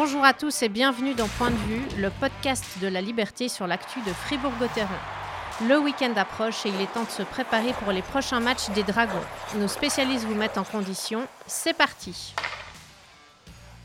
Bonjour à tous et bienvenue dans Point de vue, le podcast de la liberté sur l'actu de Fribourg-Gotteron. Le week-end approche et il est temps de se préparer pour les prochains matchs des Dragons. Nos spécialistes vous mettent en condition. C'est parti.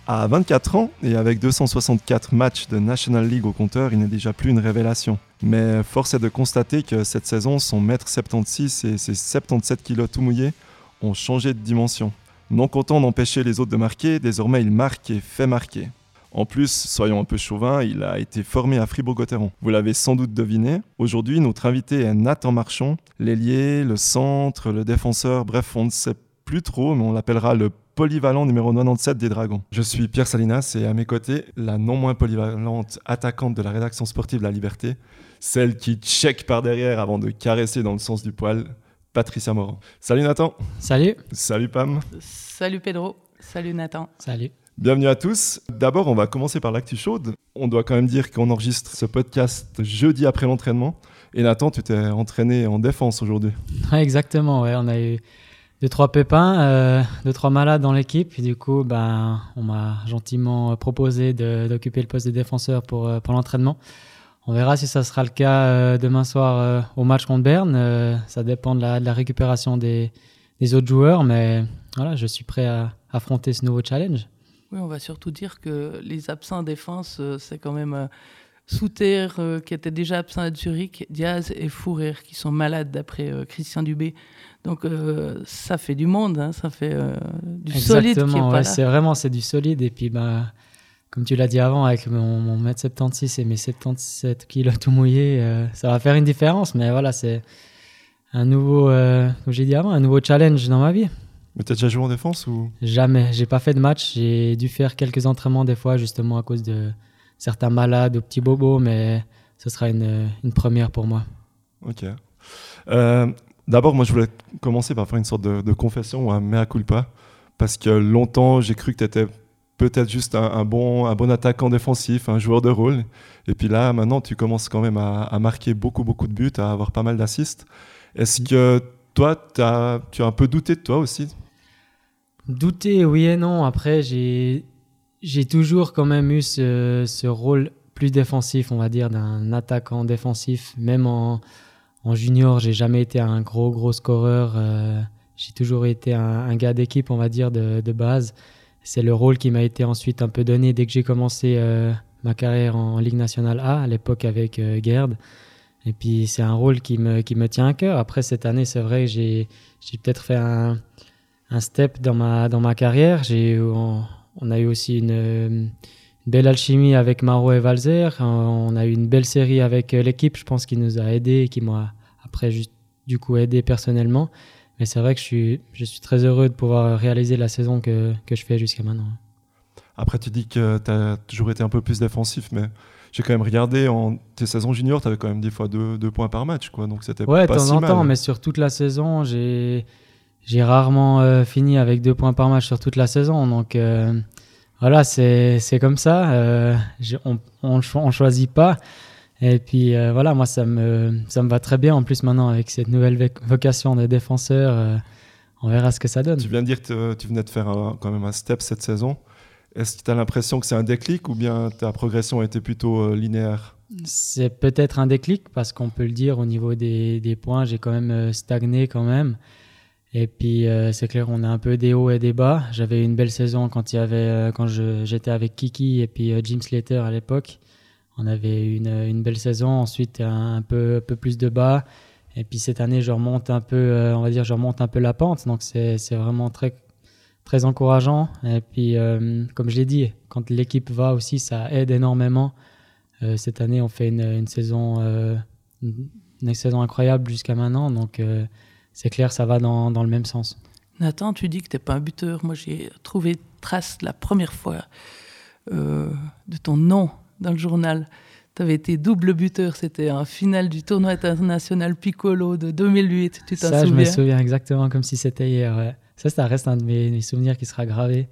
À 24 ans et avec 264 matchs de National League au compteur, il n'est déjà plus une révélation. Mais force est de constater que cette saison, son mètre 76 et ses 77 kilos tout mouillés ont changé de dimension. Non content d'empêcher les autres de marquer, désormais il marque et fait marquer. En plus, soyons un peu chauvins, il a été formé à Fribourg-Gotteron. Vous l'avez sans doute deviné. Aujourd'hui, notre invité est Nathan Marchand, l'ailier, le centre, le défenseur, bref, on ne sait plus trop, mais on l'appellera le polyvalent numéro 97 des Dragons. Je suis Pierre Salinas et à mes côtés, la non moins polyvalente attaquante de la rédaction sportive La Liberté, celle qui check par derrière avant de caresser dans le sens du poil, Patricia Moran. Salut Nathan. Salut. Salut Pam. Salut Pedro. Salut Nathan. Salut. Bienvenue à tous. D'abord, on va commencer par l'actu chaude. On doit quand même dire qu'on enregistre ce podcast jeudi après l'entraînement. Et Nathan, tu t'es entraîné en défense aujourd'hui. exactement. On a eu deux, trois pépins, euh, deux, trois malades dans l'équipe. Du coup, ben, on m'a gentiment proposé d'occuper le poste de défenseur pour, euh, pour l'entraînement. On verra si ça sera le cas euh, demain soir au match contre Berne. ça dépend de la, de la récupération des, des, autres joueurs, mais voilà, je suis prêt à affronter ce nouveau challenge. Oui, on va surtout dire que les absents en défense, c'est quand même Souter, qui était déjà absent à Zurich, Diaz et Fourer, qui sont malades d'après Christian Dubé. Donc euh, ça fait du monde, hein, ça fait euh, du solide. Exactement, c'est vraiment c'est du solide. Et puis bah, comme tu l'as dit avant, avec mon, mon mètre 76 et mes 77 kilos tout mouillés, euh, ça va faire une différence. Mais voilà, c'est un nouveau, comme j'ai dit avant, un nouveau challenge dans ma vie. Mais tu as déjà joué en défense ou? Jamais, j'ai pas fait de match. J'ai dû faire quelques entraînements des fois, justement à cause de certains malades ou petits bobos, mais ce sera une, une première pour moi. Ok. Euh, D'abord, moi, je voulais commencer par faire une sorte de, confession ou un mea culpa, parce que longtemps, j'ai cru que tu étais peut-être juste un, bon, un bon attaquant défensif, un joueur de rôle. Et puis là, maintenant, tu commences quand même à, marquer beaucoup, beaucoup de buts, à avoir pas mal d'assists. Est-ce que toi, as, tu as un peu douté de toi aussi? Douté, oui et non. Après, j'ai toujours quand même eu ce, ce rôle plus défensif, on va dire, d'un attaquant défensif, même en en junior, j'ai jamais été un gros, gros scoreur. Euh, j'ai toujours été un, gars d'équipe, on va dire, de, base. C'est le rôle qui m'a été ensuite un peu donné dès que j'ai commencé euh, ma carrière en Ligue nationale A, à l'époque avec euh, Gerd. Et puis, c'est un rôle qui me, qui me tient à cœur. Après, cette année, c'est vrai j'ai, j'ai peut-être fait un, un, step dans ma, dans ma carrière. J'ai, on, on a eu aussi une belle alchimie avec Maro et Valzer. On a eu une belle série avec euh, l'équipe, je pense, qui nous a aidés et qui m'a après juste, du coup aidé personnellement. Mais c'est vrai que je suis, je suis très heureux de pouvoir réaliser la saison que, que je fais jusqu'à maintenant. Après, tu dis que tu as toujours été un peu plus défensif, mais j'ai quand même regardé en tes saisons juniors, tu avais quand même des fois deux, deux, points par match. Quoi, donc c'était ouais, pas de temps en temps, mais sur toute la saison, j'ai rarement euh, fini avec deux points par match sur toute la saison. Donc voilà, c'est comme ça. Euh, on ne choisit pas. Et puis euh, voilà, moi, ça me, ça me va très bien. En plus, maintenant, avec cette nouvelle vocation de défenseur, euh, on verra ce que ça donne. Tu viens de dire que tu venais de faire quand même un step cette saison. Est-ce que tu as l'impression que c'est un déclic ou bien ta progression a été plutôt linéaire? C'est peut-être un déclic parce qu'on peut le dire au niveau des, des points, j'ai quand même stagné quand même. Et puis euh, c'est clair, on a un peu des hauts et des bas. J'avais une belle saison quand il avait, euh, quand j'étais avec Kiki et puis euh, Jim Slater à l'époque. On avait une, une, belle saison. Ensuite un, peu, un peu plus de bas. Et puis cette année, je remonte un peu, on va dire, je remonte un peu la pente. Donc c'est vraiment très très encourageant. Et puis comme je l'ai dit, quand l'équipe va aussi, ça aide énormément. cette année, on fait une, une saison une saison incroyable jusqu'à maintenant. Donc c'est clair, ça va dans, dans, le même sens. Nathan, tu dis que tu n'es pas un buteur. Moi, j'ai trouvé trace la première fois euh, de ton nom dans le journal. Tu avais été double buteur, c'était un final du tournoi international Piccolo de 2008. Tu t'en souviens Ça, je me souviens? exactement comme si c'était hier. Ça, ça reste un de mes, souvenirs qui sera gravé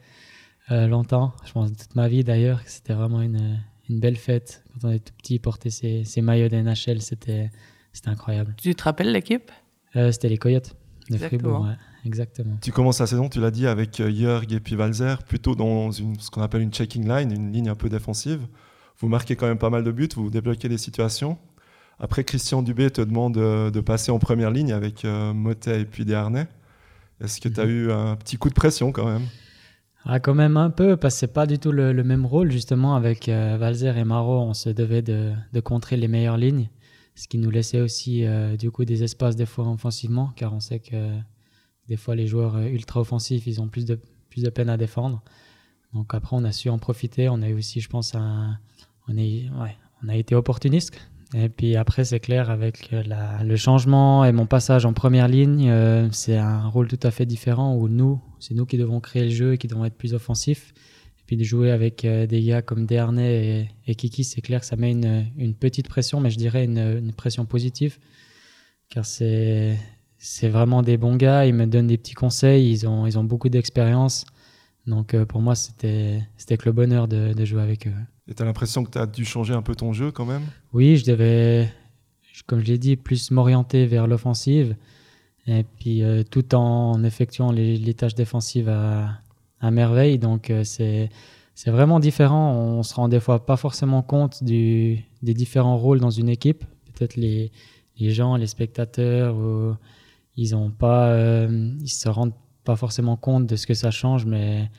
euh, longtemps. Je pense toute ma vie d'ailleurs. C'était vraiment une, une, belle fête. Quand on était tout petit, porter ces, ces maillots d'NHL, c'était incroyable. Tu te rappelles l'équipe? Euh, c'était les Coyotes de Fribourg. exactement. Tu commences la saison, tu l'as dit, avec euh, Jörg et puis Valzer, plutôt dans une, ce qu'on appelle une checking line, une ligne un peu défensive. Vous marquez quand même pas mal de buts, vous débloquez des situations. Après, Christian Dubé te demande euh, de passer en première ligne avec euh, Motet et puis Desharnais. Est-ce que tu as Mhm. eu un petit coup de pression quand même? Ah, quand même un peu, parce que c'est pas du tout le, le même rôle. Justement, avec euh, Valzer et Maro, on se devait de, de contrer les meilleures lignes, ce qui nous laissait aussi euh, du coup des espaces des fois offensivement, car on sait que des fois les joueurs euh, ultra offensifs, ils ont plus de, plus de peine à défendre. Donc après, on a su en profiter. On a eu aussi, je pense, un, on, est, ouais, on a été opportuniste. Et puis après, c'est clair, avec euh, la- le changement et mon passage en première ligne, euh, c'est un rôle tout à fait différent où nous, c'est nous qui devons créer le jeu et qui devons être plus offensifs. Puis de jouer avec euh, des gars comme Desharnais et, et Kiki, c'est clair que ça met une, une petite pression, mais je dirais une, une pression positive. Car c'est c'est vraiment des bons gars, ils me donnent des petits conseils, ils ont, ils ont beaucoup d'expérience. Donc euh, pour moi, c'était que le bonheur de, de jouer avec eux. Et tu as l'impression que tu as dû changer un peu ton jeu quand même? Oui, je devais, comme je l'ai dit, plus m'orienter vers l'offensive. Et puis euh, tout en effectuant les, les tâches défensives à, merveille. Donc euh, c'est c'est vraiment différent. On se rend des fois pas forcément compte des différents rôles dans une équipe. Peut-être les, les gens, les spectateurs, ils ont pas, euh, ils se rendent pas forcément compte de ce que ça change, mais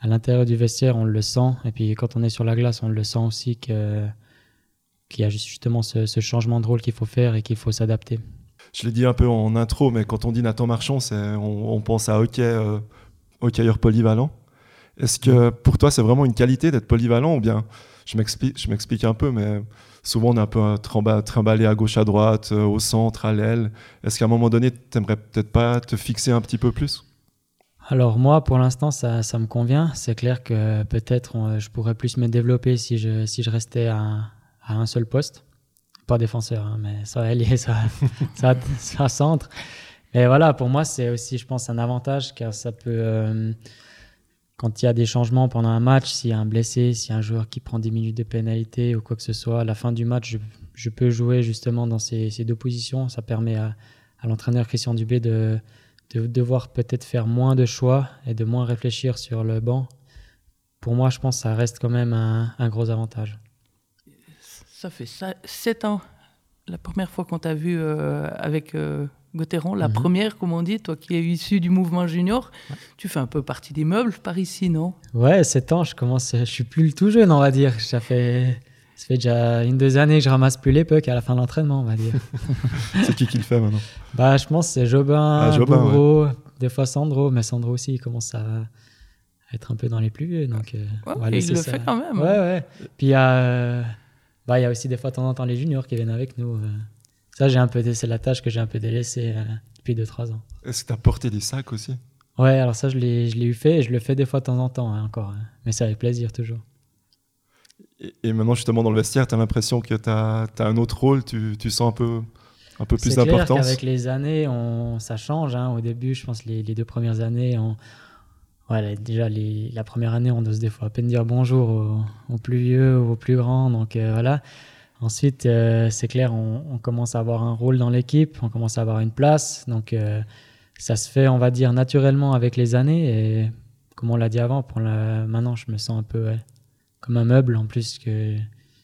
à l'intérieur du vestiaire, on le sent. Et puis quand on est sur la glace, on le sent aussi que qu'il y a justement ce, changement de rôle qu'il faut faire et qu'il faut s'adapter. Je l'ai dit un peu en intro, mais quand on dit Nathan Marchand, on, on pense à hockey, euh, hockeyeur polyvalent. Est-ce que pour toi, c'est vraiment une qualité d'être polyvalent ou bien, je m'explique, je m'explique un peu, mais souvent on est un peu euh, trimballé à gauche, à droite, euh, au centre, à l'aile. Est-ce qu'à un moment donné, tu n'aimerais peut-être pas te fixer un petit peu plus? Alors moi, pour l'instant, ça, ça me convient. C'est clair que peut-être je pourrais plus me développer si je, si je restais à, à un seul poste. Pas défenseur, hein, mais ça allié, ça, ça, ça centre. Et voilà, pour moi, c'est aussi, je pense, un avantage car ça peut, euh, quand il y a des changements pendant un match, s'il y a un blessé, s'il y a un joueur qui prend 10 minutes de pénalité ou quoi que ce soit, à la fin du match, je, peux jouer justement dans ces, deux positions. Ça permet à, l'entraîneur Christian Dubé de, de devoir peut-être faire moins de choix et de moins réfléchir sur le banc. Pour moi, je pense ça reste quand même un, gros avantage. Ça fait ça, 7 ans, la première fois qu'on t'a vu euh, avec euh, Gauthieron, la Mhm. première, comme on dit, toi qui es issu du mouvement junior, tu fais un peu partie des meubles par ici, non? Ouais, 7 ans, je commence, je suis plus le tout jeune, on va dire. Ça fait, ça fait déjà une deux années que je ramasse plus les pucks à la fin de l'entraînement, on va dire. C'est qui qui le fait maintenant? Bah, je pense que c'est Jobin, Ah, Jobin, des fois Sandro, mais Sandro aussi, il commence à être un peu dans les plus vieux, donc euh, Ouais, on va il le ça. fait quand même. Ouais, ouais. Puis il y a, euh, bah, il y a aussi des fois de temps en temps les juniors qui viennent avec nous. euh. Ça, j'ai un peu, c'est la tâche que j'ai un peu délaissée euh, depuis 2-3 ans. Est-ce que tu as porté des sacs aussi? Ouais, alors ça, je l'ai, je l'ai eu fait et je le fais des fois de temps en temps hein, encore. hein. Mais c'est avec plaisir toujours. et, et maintenant, justement, dans le vestiaire, tu as l'impression que tu as, un autre rôle, tu, tu sens un peu, un peu plus d'importance? qu'avec les années, on, ça change. hein. Au début, je pense les, les deux premières années, on, ouais, déjà les- la première année, on ose des fois à peine dire bonjour aux, aux plus vieux ou aux plus grands. Donc euh, voilà. Ensuite, euh, c'est clair, on, commence à avoir un rôle dans l'équipe, on commence à avoir une place. Donc euh, ça se fait, on va dire, naturellement avec les années. Et comme on l'a dit avant, maintenant, je me sens un peu comme un meuble. En plus que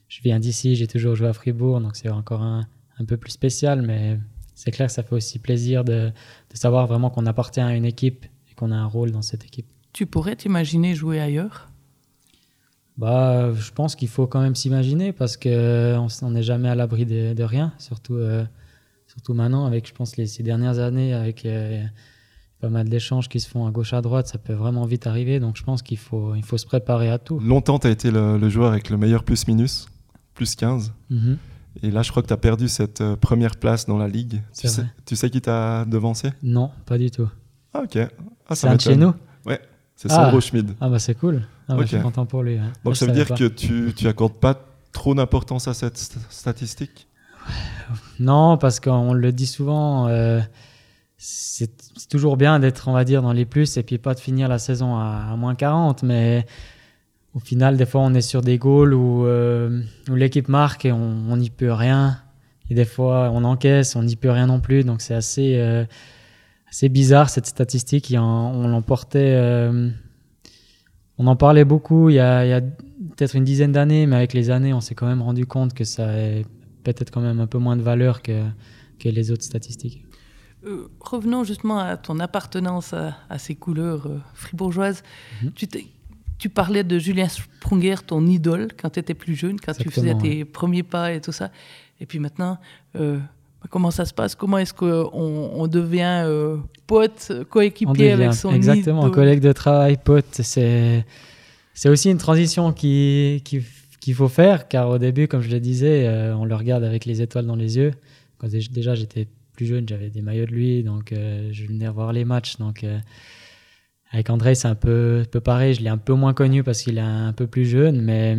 je viens d'ici, j'ai toujours joué à Fribourg, donc c'est encore un, peu plus spécial. Mais c'est clair ça fait aussi plaisir de, de savoir vraiment qu'on appartient à une équipe et qu'on a un rôle dans cette équipe. Tu pourrais t'imaginer jouer ailleurs? Bah, je pense qu'il faut quand même s'imaginer parce qu'on on n'est jamais à l'abri de, de rien, surtout, euh, surtout maintenant avec, je pense, les, ces dernières années, avec euh, pas mal d'échanges qui se font à gauche à droite, ça peut vraiment vite arriver. Donc je pense qu'il faut, il faut se préparer à tout. Longtemps, tu as été le, le joueur avec le meilleur plus-minus, plus 15. Mhm. Et là, je crois que tu as perdu cette euh, première place dans la ligue. Tu sais, vrai. tu sais qui t'a devancé? Non, pas du tout. Ah, ok. Ah, C'est ça un de chez nous? C'est Ah. Sandro Schmid. Ah bah c'est cool. Ah, Ok. Je suis content pour lui. ouais. Moi, Donc ça veut dire pas. que tu, tu accordes pas trop d'importance à cette st- statistique? Non, parce qu'on le dit souvent, euh, c'est toujours bien d'être, on va dire, dans les plus et puis pas de finir la saison à, à moins 40. Mais au final, des fois, on est sur des goals où, euh, où l'équipe marque et on n'y peut rien. Et des fois, on encaisse, on n'y peut rien non plus. Donc c'est assez, euh, c'est bizarre cette statistique. on l'emportait. Euh, on en parlait beaucoup il y a, peut-être une dizaine d'années, mais avec les années, on s'est quand même rendu compte que ça a peut-être quand même un peu moins de valeur que, que les autres statistiques. Euh, revenons justement à ton appartenance à, ces couleurs euh, fribourgeoises. Mhm. tu, tu, parlais de Julien Sprunger, ton idole, quand tu étais plus jeune, quand tu faisais tes premiers pas et tout ça. Et puis maintenant, Comment ça se passe? Comment est-ce qu'on on devient euh, pote, coéquipier avec son Exactement, collègue de travail, pote. C'est, c'est aussi une transition qui, qu'il faut faire, car au début, comme je le disais, euh, on le regarde avec les étoiles dans les yeux. Quand déjà j'étais plus jeune, j'avais des maillots de lui, donc euh, je venais voir les matchs. Donc avec André, c'est un peu, peu pareil. Je l'ai un peu moins connu parce qu'il est un peu plus jeune, mais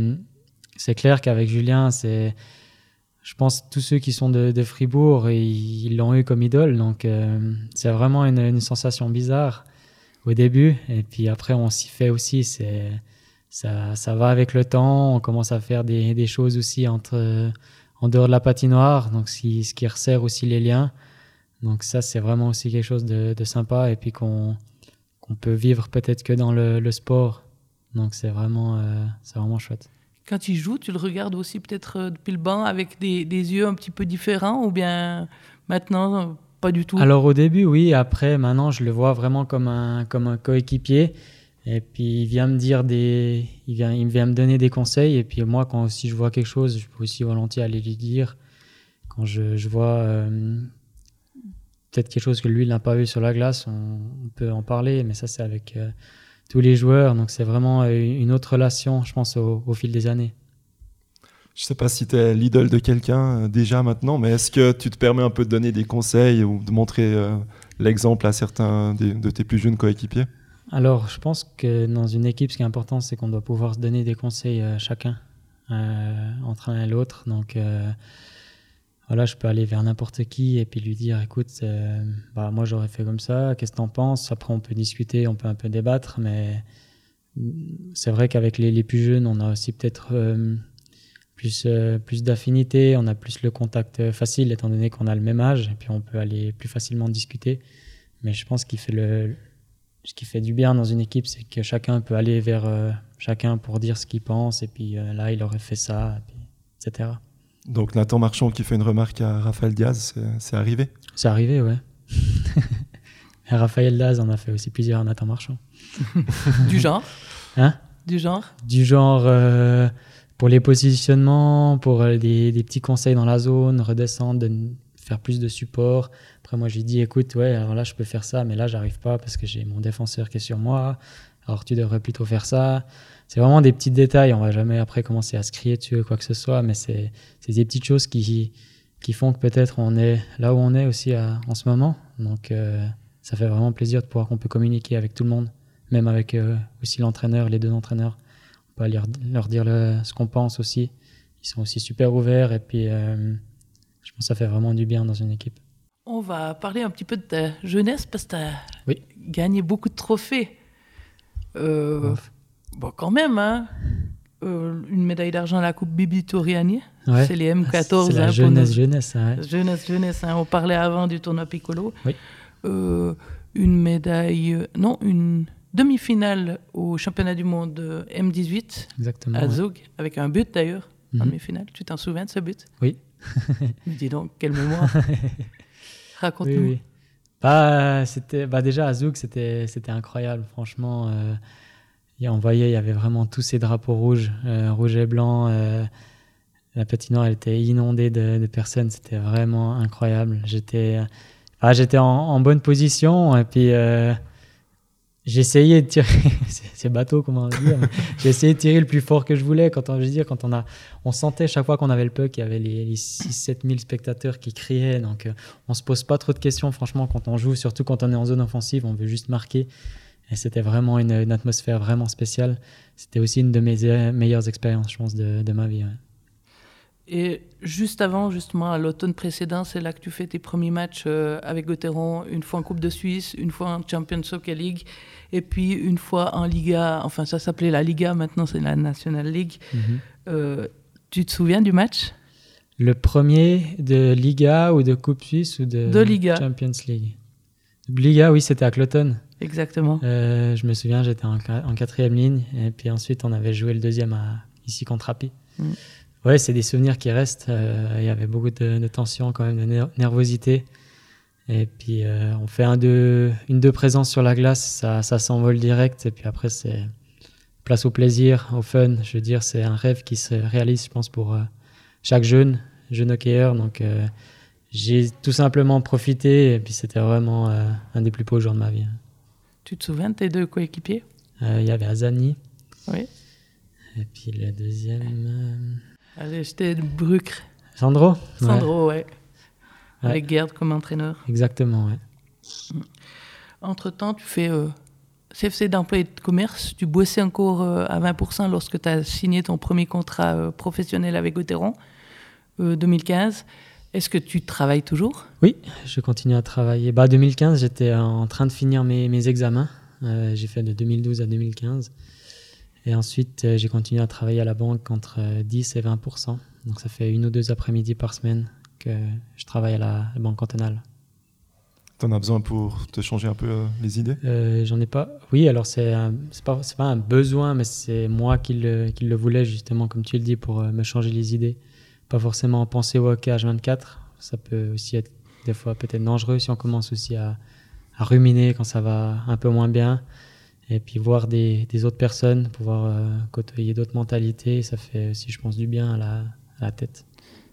c'est clair qu'avec Julien, c'est je pense tous ceux qui sont de, Fribourg, ils l'ont eu comme idole. Donc, euh, c'est vraiment une, sensation bizarre au début. Et puis après, on s'y fait aussi. C'est, ça, ça va avec le temps. On commence à faire des, choses aussi entre, en dehors de la patinoire. Donc, ce qui resserre aussi les liens. Donc, ça, c'est vraiment aussi quelque chose de, sympa. Et puis qu'on, peut vivre peut-être que dans le, le sport. Donc, c'est vraiment, euh, c'est vraiment chouette quand il joue, tu le regardes aussi peut-être euh, depuis le banc avec des, yeux un petit peu différents ou bien maintenant, euh, pas du tout? Alors au début, oui. Après, maintenant, je le vois vraiment comme un, comme un coéquipier. Et puis, il vient me dire des... Il vient, il vient me donner des conseils. Et puis moi, quand si je vois quelque chose, je peux aussi volontiers aller lui dire. Quand je, je vois euh, peut-être quelque chose que lui, il n'a pas vu sur la glace, on, peut en parler. Mais ça, c'est avec tous les joueurs. Donc c'est vraiment euh, une autre relation, je pense, au, fil des années. Je sais pas si tu es l'idole de quelqu'un euh, déjà maintenant, mais est-ce que tu te permets un peu de donner des conseils ou de montrer euh, l'exemple à certains de tes plus jeunes coéquipiers? Alors, je pense que dans une équipe, ce qui est important, c'est qu'on doit pouvoir se donner des conseils à chacun, entre un et l'autre. Donc, voilà, je peux aller vers n'importe qui et puis lui dire écoute, euh, bah, moi j'aurais fait comme ça, qu'est-ce que tu en penses? Après, on peut discuter, on peut un peu débattre, mais c'est vrai qu'avec les, les, plus jeunes, on a aussi peut-être euh, plus, euh, plus d'affinité, on a plus le contact facile étant donné qu'on a le même âge et puis on peut aller plus facilement discuter. Mais je pense qu'il fait le, ce qui fait du bien dans une équipe, c'est que chacun peut aller vers chacun pour dire ce qu'il pense et puis là, il aurait fait ça, etc. Donc Nathan Marchand qui fait une remarque à Raphaël Diaz, c'est arrivé C'est arrivé, ouais. Raphaël Diaz en a fait aussi plusieurs à Nathan Marchand. du genre Hein? Du genre? Du genre euh, pour les positionnements, pour euh, des, petits conseils dans la zone, redescendre, de faire plus de support. Après, moi, j'ai dit, écoute, ouais, alors là, je peux faire ça, mais là, j'arrive pas parce que j'ai mon défenseur qui est sur moi. Alors, tu devrais plutôt faire ça c'est vraiment des petits détails. On va jamais après commencer à se crier dessus ou quoi que ce soit, mais c'est des petites choses qui, qui font que peut-être on est là où on est aussi en ce moment. Donc, euh, ça fait vraiment plaisir de pouvoir qu'on peut communiquer avec tout le monde, même avec euh, aussi l'entraîneur, les deux entraîneurs. On peut aller leur dire ce qu'on pense aussi. Ils sont aussi super ouverts et puis euh, je pense que ça fait vraiment du bien dans une équipe. On va parler un petit peu de ta jeunesse parce que tu as gagné beaucoup de trophées. Bon, quand même, hein. Euh, une médaille d'argent à la Coupe Bibi Toriani. C'est les M14. C'est la hein, jeunesse, jeunesse. Hein, jeunesse, jeunesse. on parlait avant du tournoi Piccolo. Euh, une médaille, non, une demi-finale au championnat du monde M18 Exactement, à Zug, avec un but d'ailleurs, en mhm. demi-finale. Tu t'en souviens de ce but? Oui. Dis donc, quelle mémoire. Raconte-nous. Oui, bah, c'était, bah, déjà à Zug, c'était, c'était incroyable, franchement. Euh, et on voyait, il y avait vraiment tous ces drapeaux rouges, euh, rouge et blanc. Euh, la patinoire, elle était inondée de, personnes. C'était vraiment incroyable. J'étais, ah, j'étais en, bonne position et puis euh, j'essayais de tirer. c'est bateau, comment dire. j'essayais de tirer le plus fort que je voulais. Quand on, je dire, quand on a, on sentait chaque fois qu'on avait le puck, il y avait les, les 6-7 000 spectateurs qui criaient. Donc, on se pose pas trop de questions, franchement, quand on joue, surtout quand on est en zone offensive, on veut juste marquer. Et c'était vraiment une, atmosphère vraiment spéciale. C'était aussi une de mes meilleures expériences, je pense, de, ma vie. Et juste avant, justement, à l'automne précédent, c'est là que tu fais tes premiers matchs euh, avec Gauthieron, une fois en Coupe de Suisse, une fois en Champions Hockey League, et puis une fois en Liga, enfin ça s'appelait la Liga, maintenant c'est la National League. Mhm. Euh, tu te souviens du match? Le premier de Liga ou de Coupe Suisse ou de, de Liga. Champions League Liga, oui, c'était à Cloton. Exactement. Euh, je me souviens, j'étais en, en, quatrième ligne. Et puis ensuite, on avait joué le deuxième à, ici contre Rapi. Mm. Ouais, c'est des souvenirs qui restent. Euh, il y avait beaucoup de, de, tension, quand même, de nervosité. Et puis, euh, on fait un deux, une deux présence sur la glace, ça, ça s'envole direct. Et puis après, c'est place au plaisir, au fun. Je veux dire, c'est un rêve qui se réalise, je pense, pour chaque jeune, jeune hockeyeur. Donc, j'ai tout simplement profité. Et puis, c'était vraiment un des plus beaux jours de ma vie. Tu te souviens de tes deux coéquipiers? Euh, Il y avait Azani. Oui. Et puis le deuxième. Euh, Allez, c'était Brucre. Sandro? Sandro, ouais. Avec Gerd comme entraîneur. Exactement, ouais. Mm. Entre-temps, tu fais euh, CFC d'employé de commerce. Tu bossais encore euh, à 20% lorsque tu as signé ton premier contrat professionnel avec Gauthieron, 2015. Est-ce que tu travailles toujours? Oui, je continue à travailler. Bah, 2015, j'étais en train de finir mes, mes examens. Euh, j'ai fait de 2012 à 2015. Et ensuite, euh, j'ai continué à travailler à la banque entre 10 euh, et 20% Donc, ça fait une ou deux après-midi par semaine que je travaille à la, banque cantonale. T'en as besoin pour te changer un peu les idées? J'en ai pas. Oui, alors c'est pas, pas un besoin, mais c'est moi qui le, qui le voulais justement, comme tu le dis, pour me changer les idées pas forcément penser au hockey H24. Ça peut aussi être des fois peut-être dangereux si on commence aussi à, ruminer quand ça va un peu moins bien. Et puis voir des, autres personnes, pouvoir euh, côtoyer d'autres mentalités, ça fait aussi, je pense, du bien à la, la tête.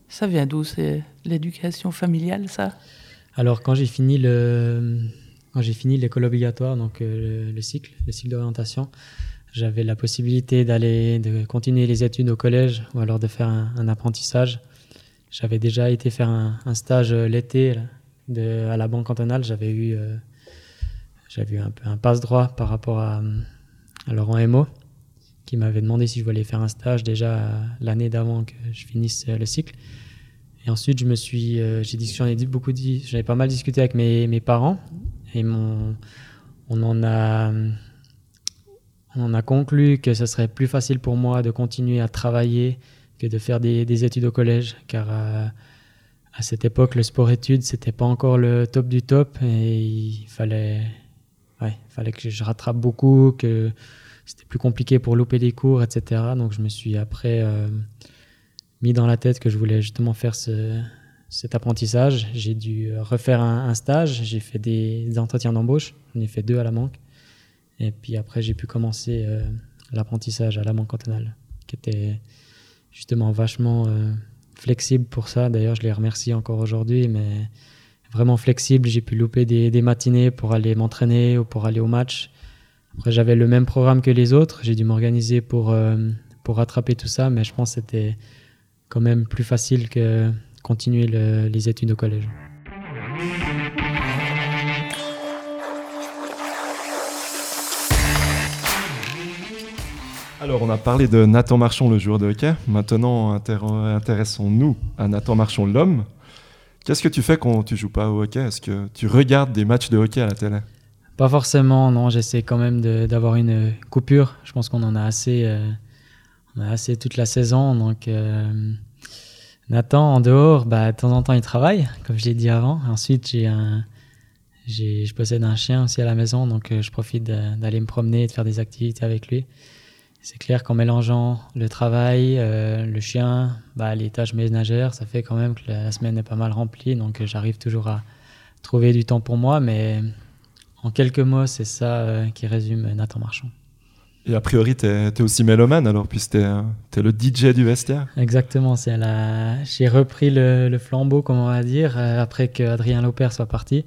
Ça vient d'où C'est l'éducation familiale, ça? Alors, quand j'ai fini le, quand j'ai fini l'école obligatoire, donc euh, le, cycle, le cycle d'orientation, j'avais la possibilité d'aller, de continuer les études au collège ou alors de faire un, apprentissage. J'avais déjà été faire un, stage euh, l'été à la banque cantonale. J'avais eu, j'avais eu un peu un passe-droit par rapport à, Laurent Emo, qui m'avait demandé si je voulais faire un stage déjà l'année d'avant que je finisse euh, le cycle. Et ensuite, je me suis, j'ai dit, j'en ai beaucoup dit, j'avais pas mal discuté avec mes, mes parents et mon, on en a, on a conclu que ce serait plus facile pour moi de continuer à travailler que de faire des, études au collège, car euh, à cette époque, le sport-études, c'était pas encore le top du top et il fallait, ouais, fallait que je rattrape beaucoup, que c'était plus compliqué pour louper des cours, etc. Donc je me suis après euh, mis dans la tête que je voulais justement faire cet apprentissage. J'ai dû refaire un, stage, j'ai fait des, entretiens d'embauche, j'en ai fait deux à la banque. Et puis après, j'ai pu commencer euh, l'apprentissage à la banque cantonale, qui était justement vachement euh, flexible pour ça. D'ailleurs, je les remercie encore aujourd'hui, mais vraiment flexible. J'ai pu louper des, matinées pour aller m'entraîner ou pour aller au match. Après, j'avais le même programme que les autres. J'ai dû m'organiser pour, euh, pour rattraper tout ça, mais je pense que c'était quand même plus facile que continuer les études au collège. Alors, on a parlé de Nathan Marchand, le joueur de hockey. Maintenant, intéressons-nous à Nathan Marchand, l'homme. Qu'est-ce que tu fais quand tu joues pas au hockey? Est-ce que tu regardes des matchs de hockey à la télé? Pas forcément, non. J'essaie quand même d'avoir une coupure. Je pense qu'on en a assez, euh, on a assez toute la saison. Donc, euh, Nathan, en dehors, bah, de temps en temps, il travaille, comme je l'ai dit avant. Ensuite, j'ai un, je possède un chien aussi à la maison, donc euh, je profite d'aller me promener et de faire des activités avec lui. C'est clair qu'en mélangeant le travail, euh, le chien, bah, les tâches ménagères, ça fait quand même que la semaine est pas mal remplie. Donc euh, j'arrive toujours à trouver du temps pour moi. Mais en quelques mots, c'est ça euh, qui résume Nathan Marchand. Et a priori, tu es, aussi mélomane alors, puisque tu es, le DJ du vestiaire Exactement. La... J'ai repris le, flambeau, comme on va dire, après que Adrien Lauper soit parti.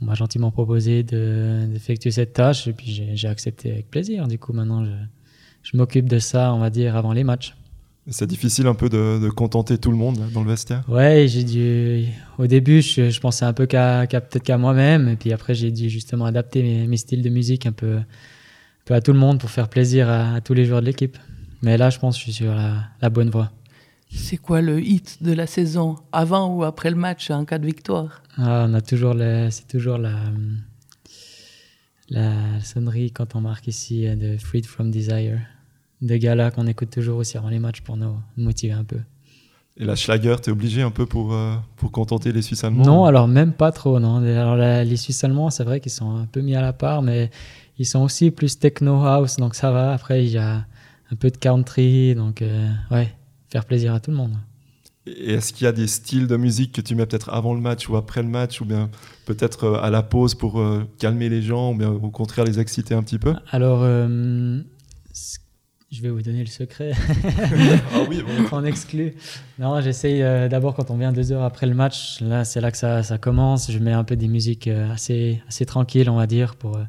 On m'a gentiment proposé d'effectuer cette tâche et puis j'ai accepté avec plaisir. Du coup, maintenant, je je m'occupe de ça, on va dire, avant les matchs. C'est difficile un peu de, contenter tout le monde dans le vestiaire? Ouais, j'ai dû. Au début, je, pensais un peu qu'à peut-être qu'à moi-même, et puis après, j'ai dû justement adapter mes, styles de musique un peu, peu à tout le monde pour faire plaisir à, tous les joueurs de l'équipe. Mais là, je pense que je suis sur la, bonne voie. C'est quoi le hit de la saison, avant ou après le match, en cas de victoire? Ah, On a toujours, c'est toujours la la sonnerie quand on marque ici euh, de Freed from Desire. De gars-là qu'on écoute toujours aussi avant les matchs pour nous motiver un peu. Et la Schlager, tu es obligé un peu pour, euh, pour contenter les Suisses allemands Non, alors même pas trop. Non. Alors, les Suisses allemands, c'est vrai qu'ils sont un peu mis à la part, mais ils sont aussi plus techno house, donc ça va. Après, il y a un peu de country, donc euh, ouais, faire plaisir à tout le monde. Et est-ce qu'il y a des styles de musique que tu mets peut-être avant le match ou après le match, ou bien peut-être euh, à la pause pour calmer les gens, ou bien au contraire les exciter un petit peu? Alors, je vais vous donner le secret. ah oui, bon. On exclut. Non, j'essaye euh, d'abord quand on vient deux heures après le match. Là, c'est là que ça, ça, commence. Je mets un peu des musiques euh, assez, assez tranquilles, on va dire, pour euh,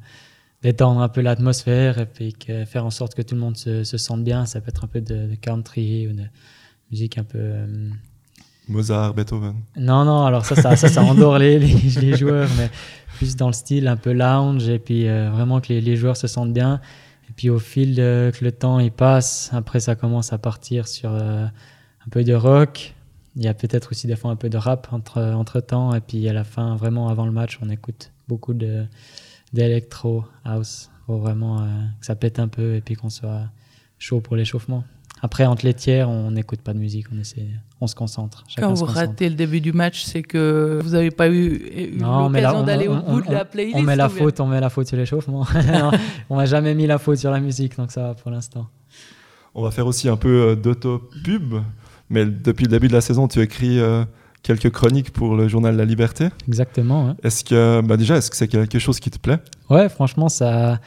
détendre un peu l'atmosphère et puis faire en sorte que tout le monde se, se, sente bien. Ça peut être un peu de, country ou de musique un peu. Mozart, Beethoven. Non, non, alors ça, ça, ça, ça endort les, les, les, joueurs, mais plus dans le style un peu lounge et puis vraiment que les, les joueurs se sentent bien. Puis au fil de, que le temps il passe, après ça commence à partir sur euh, un peu de rock. Il y a peut-être aussi des fois un peu de rap entre, entre temps. Et puis à la fin, vraiment avant le match, on écoute beaucoup de d'électro house pour vraiment euh, que ça pète un peu et puis qu'on soit chaud pour l'échauffement. Après, entre les tiers, on n'écoute pas de musique, on essaie, on se concentre. Quand vous ratez le début du match, c'est que vous n'avez pas eu, l'occasion d'aller au bout de la playlist. On met la faute, on met la faute sur l'échauffement. on n'a jamais mis la faute sur la musique, donc ça va pour l'instant. On va faire aussi un peu euh, d'auto-pub, mais depuis le début de la saison, tu écris euh, quelques chroniques pour le journal La Liberté. Exactement. Est-ce que, bah déjà, est-ce que c'est quelque chose qui te plaît? Ouais, franchement, ça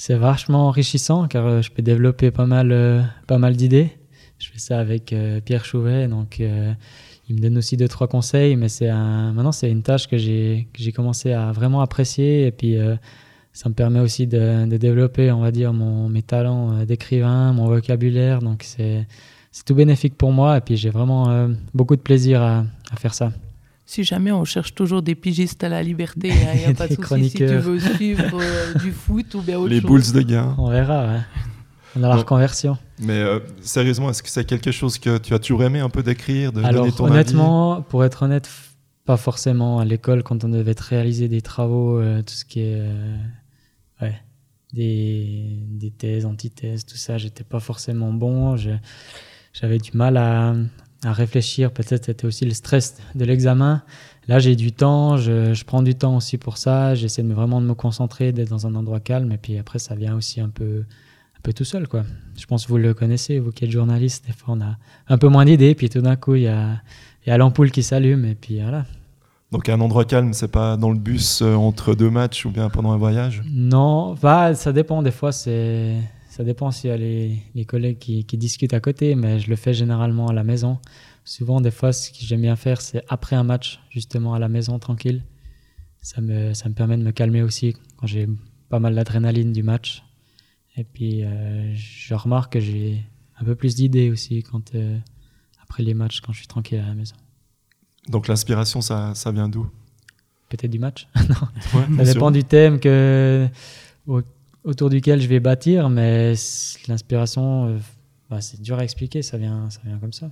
c'est vachement enrichissant car euh, je peux développer pas mal, euh, pas mal d'idées. Je fais ça avec euh, Pierre Chouvet, donc il me donne aussi deux trois conseils, mais c'est maintenant c'est une tâche que j'ai commencé à vraiment apprécier et puis ça me permet aussi de, développer, on va dire, mon, mes talents d'écrivain, mon vocabulaire, donc c'est tout bénéfique pour moi et puis j'ai vraiment beaucoup de plaisir à faire ça si jamais on cherche toujours des pigistes à la liberté, il n'y a, pas de souci si tu veux suivre euh, du foot ou bien autre Les bulls de gain. On verra, On a la reconversion. Mais euh, sérieusement, est-ce que c'est quelque chose que tu as toujours aimé un peu d'écrire, de Alors, donner ton honnêtement, pour être honnête, pas forcément à l'école quand on devait réaliser des travaux, euh, tout ce qui est ouais, des, des, thèses, antithèses, tout ça, j'étais pas forcément bon. J'avais du mal à, à réfléchir. Peut-être c'était aussi le stress de l'examen. Là, j'ai du temps, je, je, prends du temps aussi pour ça. J'essaie de vraiment de me concentrer, d'être dans un endroit calme. Et puis après, ça vient aussi un peu, un peu tout seul, quoi. Je pense que vous le connaissez, vous qui êtes journaliste. Des fois, on a un peu moins d'idées. Puis tout d'un coup, il y a, y a l'ampoule qui s'allume. Et puis voilà. Donc un endroit calme, c'est pas dans le bus euh, entre deux matchs ou bien pendant un voyage? Non, bah, ça dépend. Des fois, c'est ça dépend s'il y a les, les collègues qui, qui, discutent à côté, mais je le fais généralement à la maison. Souvent, des fois, ce que j'aime bien faire, c'est après un match, justement à la maison, tranquille. Ça me, ça me permet de me calmer aussi quand j'ai pas mal d'adrénaline du match. Et puis, euh, je remarque que j'ai un peu plus d'idées aussi quand, euh, après les matchs, quand je suis tranquille à la maison. Donc l'inspiration, ça, ça vient d'où? Peut-être du match. non. ça dépend du thème que, autour duquel je vais bâtir, mais l'inspiration, euh, bah, c'est dur à expliquer, ça vient, ça vient comme ça.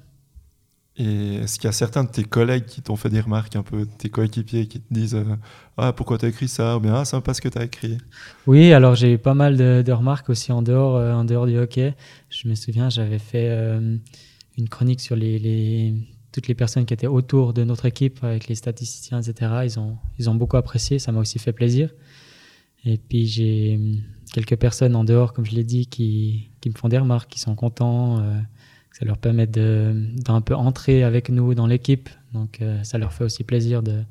Et est-ce qu'il y a certains de tes collègues qui t'ont fait des remarques, un peu tes coéquipiers, qui te disent euh, Ah, pourquoi tu as écrit ça? Ou bien Ah, c'est pas ce que tu as écrit Oui, alors j'ai eu pas mal de, remarques aussi en dehors, euh, en dehors du hockey. Je me souviens, j'avais fait une chronique sur les, les, toutes les personnes qui étaient autour de notre équipe, avec les statisticiens, etc. Ils ont, ils ont beaucoup apprécié, ça m'a aussi fait plaisir. Et puis j'ai quelques personnes en dehors, comme je l'ai dit, qui, qui, me font des remarques, qui sont contents. Euh, ça leur permet d'un peu entrer avec nous dans l'équipe. Donc euh, ça leur fait aussi plaisir de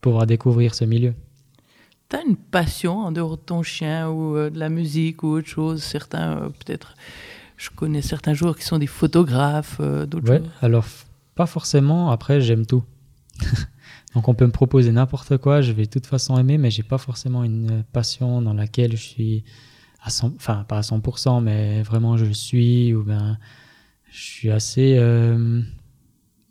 pouvoir découvrir ce milieu. Tu as une passion en dehors de ton chien ou euh, de la musique ou autre chose? Certains, peut-être, je connais certains joueurs qui sont des photographes, d'autres ouais, alors pas forcément. Après, j'aime tout. Donc on peut me proposer n'importe quoi, je vais de toute façon aimer, mais j'ai pas forcément une passion dans laquelle je suis à 100, enfin pas à 100%, mais vraiment je suis ou ben je suis assez euh,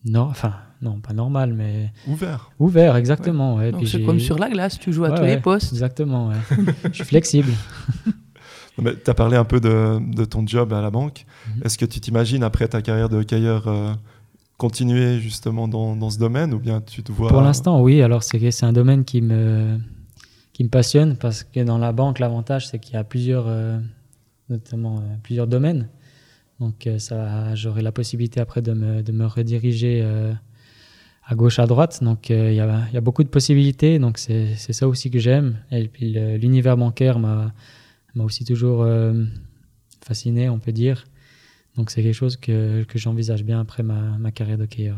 non, enfin non pas normal, mais ouvert. Ouvert, exactement. Ouais. c'est comme sur la glace, tu joues à tous les postes. Exactement. je suis flexible. Tu as parlé un peu de, de, ton job à la banque. Mhm. Est-ce que tu t'imagines après ta carrière de hockeyeur euh, continuer justement dans, dans, ce domaine ou bien tu te vois Pour l'instant, oui. Alors c'est un domaine qui me qui me passionne parce que dans la banque, l'avantage c'est qu'il y a plusieurs euh, notamment euh, plusieurs domaines. Donc ça, j'aurai la possibilité après de me, de me rediriger à gauche, à droite. Donc il y, y, a, beaucoup de possibilités. Donc c'est ça aussi que j'aime. Et puis l'univers bancaire m'a aussi toujours fasciné, on peut dire. Donc c'est quelque chose que, que j'envisage bien après ma, ma carrière de hockeyeur.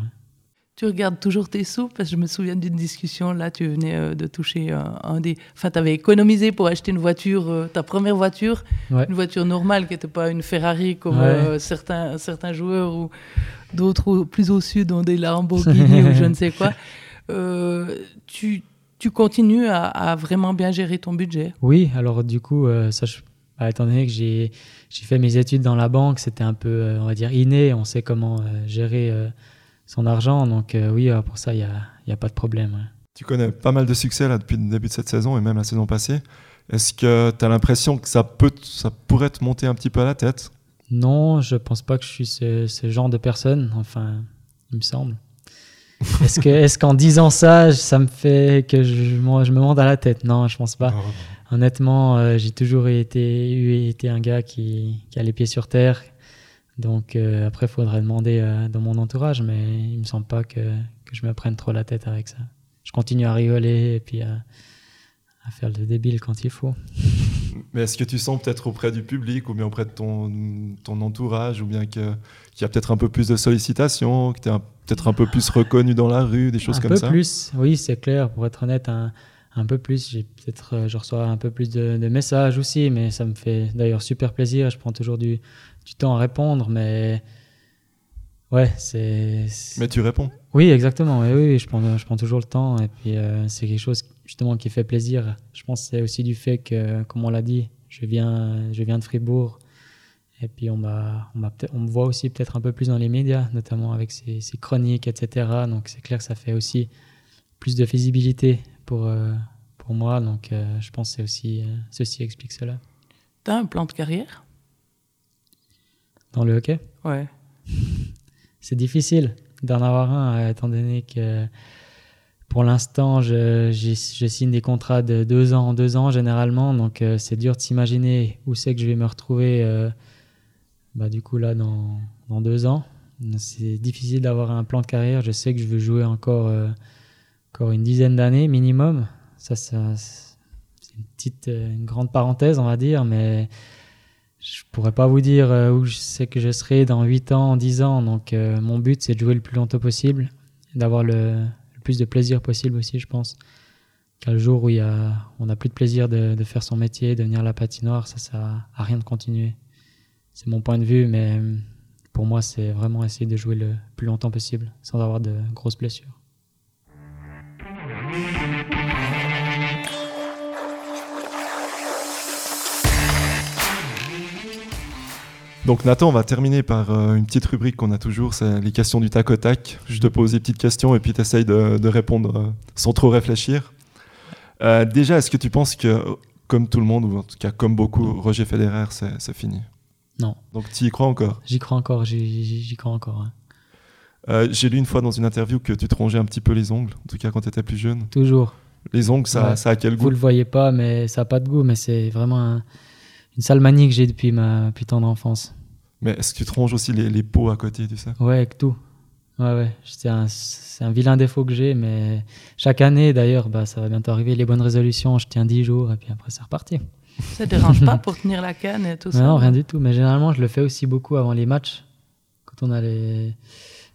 Tu regardes toujours tes sous parce que je me souviens d'une discussion là, tu venais euh, de toucher un, des. Enfin, tu avais économisé pour acheter une voiture, euh, ta première voiture, une voiture normale qui n'était pas une Ferrari comme euh, certains, certains joueurs ou d'autres plus au sud ont des Lamborghini ou je ne sais quoi. tu, tu continues à, à, vraiment bien gérer ton budget? Oui, alors du coup, ça, je étant donné que j'ai fait mes études dans la banque, c'était un peu, euh, on va dire, inné. On sait comment euh, gérer euh, son argent. Donc oui, pour ça, il n'y a, y a, pas de problème. Tu connais pas mal de succès là, depuis le début de cette saison et même la saison passée. Est-ce que tu as l'impression que ça, peut, ça pourrait te monter un petit peu à la tête? Non, je pense pas que je suis ce, ce genre de personne. Enfin, il me semble. Est-ce que, est qu'en disant ça, ça me fait que je, moi, je me monte à la tête? Non, je pense pas honnêtement, euh, j'ai toujours été, été un gars qui, a les pieds sur terre. Donc euh, après, il faudrait demander euh, dans mon entourage, mais il me semble pas que, je me prenne trop la tête avec ça. Je continue à rigoler et puis à, faire le débile quand il faut. Mais est-ce que tu sens peut-être auprès du public ou bien auprès de ton, ton entourage ou bien qu'il y a peut-être un peu plus de sollicitations, que tu es peut-être un peu plus reconnu dans la rue, des choses comme ça? Un peu plus, oui, c'est clair. Pour être honnête, un, un peu plus. J'ai peut-être, euh, je reçois un peu plus de, messages aussi, mais ça me fait d'ailleurs super plaisir. Je prends toujours du, du temps à répondre, mais ouais, c'est. Mais tu réponds. Oui, exactement. Oui, oui, je prends, je prends toujours le temps, et puis euh, c'est quelque chose justement qui fait plaisir. Je pense que c'est aussi du fait que, comme on l'a dit, je viens, je viens de Fribourg. Et puis on, m'a, on, on me voit aussi peut-être un peu plus dans les médias, notamment avec ces, chroniques, etc. Donc c'est clair que ça fait aussi plus de visibilité pour, euh, pour moi. Donc, euh, je pense que aussi, euh, ceci explique cela. Tu as un plan de carrière? Dans le hockey? Ouais. C'est difficile d'en avoir un, étant donné que pour l'instant, je, je, signe des contrats de deux ans en deux ans généralement. Donc, c'est dur de s'imaginer où c'est que je vais me retrouver. bah, du coup, là, dans, dans deux ans. C'est difficile d'avoir un plan de carrière. Je sais que je veux jouer encore encore une dizaine d'années minimum. Ça, c'est une petite, euh, une grande parenthèse, on va dire, mais je pourrais pas vous dire euh, où je sais que je serai dans 8 ans, 10 ans. Donc, euh, mon but, c'est de jouer le plus longtemps possible, d'avoir le, plus de plaisir possible aussi, je pense. Qu'à le jour où il y a, on n'a plus de plaisir de, de, faire son métier, de venir à la patinoire, ça, ça a rien de continuer. C'est mon point de vue, mais pour moi, c'est vraiment essayer de jouer le plus longtemps possible sans avoir de grosses blessures. Donc Nathan, on va terminer par euh, une petite rubrique qu'on a toujours, c'est les questions du tac au tac. Je te pose des petites questions et puis tu essayes de, répondre euh, sans trop réfléchir. Euh, déjà, est-ce que tu penses que, comme tout le monde, ou en tout cas comme beaucoup, Roger Federer, c'est fini? Non. Donc tu y crois encore? J'y crois encore, j'y crois encore. J'ai lu une fois dans une interview que tu te rongeais un petit peu les ongles, en tout cas quand tu étais plus jeune. Toujours. Les ongles, ça, ça a quel goût? Vous le voyez pas, mais ça n'a pas de goût, mais c'est vraiment un une sale manie que j'ai depuis ma plus tendre enfance. Mais est-ce que tu te ronges aussi les, les peaux à côté, tu sais Ouais, avec tout. Ouais, ouais. C'est un, un, vilain défaut que j'ai, mais chaque année, d'ailleurs, bah, ça va bientôt arriver, les bonnes résolutions, je tiens 10 jours et puis après, c'est reparti. Ça te dérange pas pour tenir la canne et tout ça? Non, rien du tout. Mais généralement, je le fais aussi beaucoup avant les matchs. Quand on a les,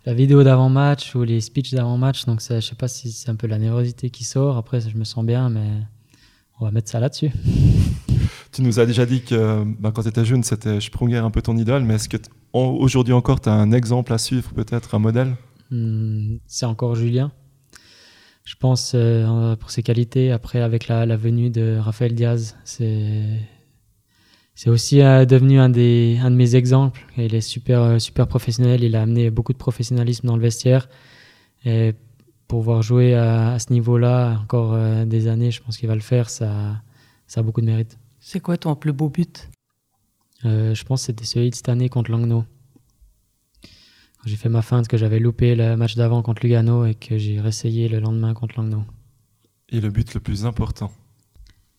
la vidéo d'avant-match ou les speeches d'avant-match. Donc, ça, je sais pas si c'est un peu la nervosité qui sort. Après, je me sens bien, mais on va mettre ça là-dessus. Tu nous as déjà dit que bah, quand tu étais jeune, c'était Sprunger un peu ton idole, mais est-ce que aujourd'hui encore, tu as un exemple à suivre, peut-être un modèle? Hmm, C'est encore Julien. Je pense euh, pour ses qualités. Après, avec la, venue de Raphaël Diaz, c'est c'est aussi euh, devenu un, des, un de mes exemples. Il est super, euh, super professionnel. Il a amené beaucoup de professionnalisme dans le vestiaire. Et pouvoir jouer à, ce niveau-là encore des années, je pense qu'il va le faire. Ça, ça a beaucoup de mérite. C'est quoi ton plus beau but? Euh, Je pense que c'était celui de cette année contre Langnau. J'ai fait ma feinte que j'avais loupé le match d'avant contre Lugano et que j'ai réessayé le lendemain contre Langnau. Et le but le plus important?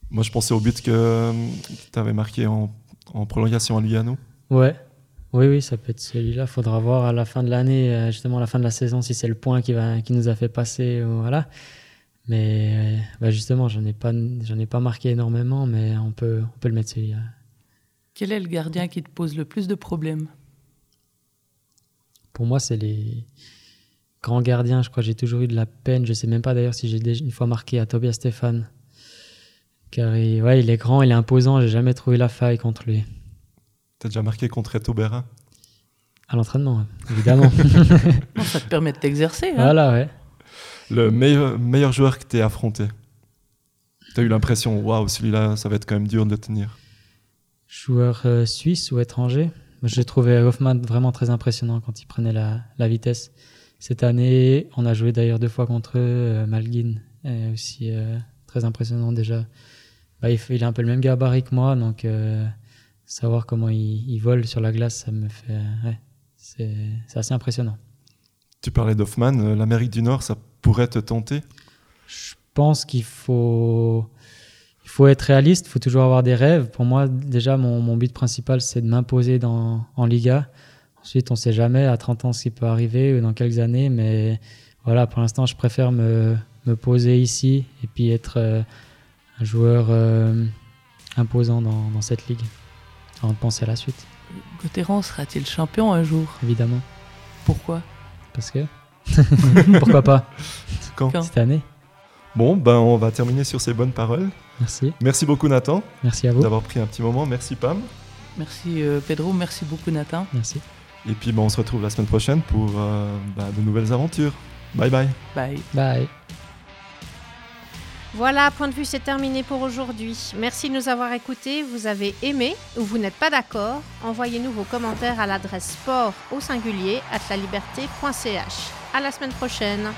Moi, je pensais au but que, tu avais marqué en, prolongation à Lugano. Ouais, Oui, oui, ça peut être celui-là. Il faudra voir à la fin de l'année, euh, justement à la fin de la saison, si c'est le point qui, va, qui nous a fait passer. Voilà. Mais euh, bah, justement, j'en ai, pas, j'en ai pas marqué énormément, mais on peut, on peut le mettre celui-là. Quel est le gardien qui te pose le plus de problèmes? Pour moi, c'est les grands gardiens. Je crois que j'ai toujours eu de la peine. Je sais même pas d'ailleurs si j'ai déjà une fois marqué à Tobias Stéphane. Car il, ouais, il est grand, il est imposant. J'ai jamais trouvé la faille contre lui. T'as déjà marqué contre Eto Berra? À l'entraînement, évidemment. Non, ça te permet de t'exercer. hein. voilà, ouais. Le meilleur, meilleur joueur que t'aies affronté? T'as eu l'impression, waouh, celui-là, ça va être quand même dur de le tenir. Joueur euh, suisse ou étranger? J'ai trouvé Hoffman vraiment très impressionnant quand il prenait la, la vitesse. Cette année, on a joué d'ailleurs deux fois contre eux. euh, Malguin aussi euh, très impressionnant déjà. Bah, il, fait- il a un peu le même gabarit que moi, donc euh, savoir comment il, il vole sur la glace, ça me fait. ouais, c'est assez impressionnant. Tu parlais d'Hoffman, euh, l'Amérique du Nord, ça pourrait te tenter? Je pense qu'il faut, il faut être réaliste, il faut toujours avoir des rêves. Pour moi, déjà, mon, mon but principal, c'est de m'imposer en Liga. Ensuite, on ne sait jamais à 30 ans ce qui peut arriver ou dans quelques années, mais voilà, pour l'instant, je préfère me, me poser ici et puis être euh, un joueur euh, imposant dans, dans cette ligue avant de penser à la suite, Gauthieron sera-t-il champion un jour? Évidemment. Pourquoi? Parce que pourquoi pas? Quand? Quand? Cette année Bon, ben on va terminer sur ces bonnes paroles. Merci, Merci beaucoup Nathan merci à vous, d'avoir pris un petit moment. Merci Pam. Merci euh, Pedro, merci beaucoup Nathan. merci. Et puis ben, on se retrouve la semaine prochaine pour euh, ben, de nouvelles aventures. Bye bye. Bye. Bye. Voilà, point de vue, c'est terminé pour aujourd'hui. Merci de nous avoir écoutés. Vous avez aimé ou vous n'êtes pas d'accord Envoyez-nous vos commentaires à l'adresse sport au singulier at laliberté.ch. À la semaine prochaine.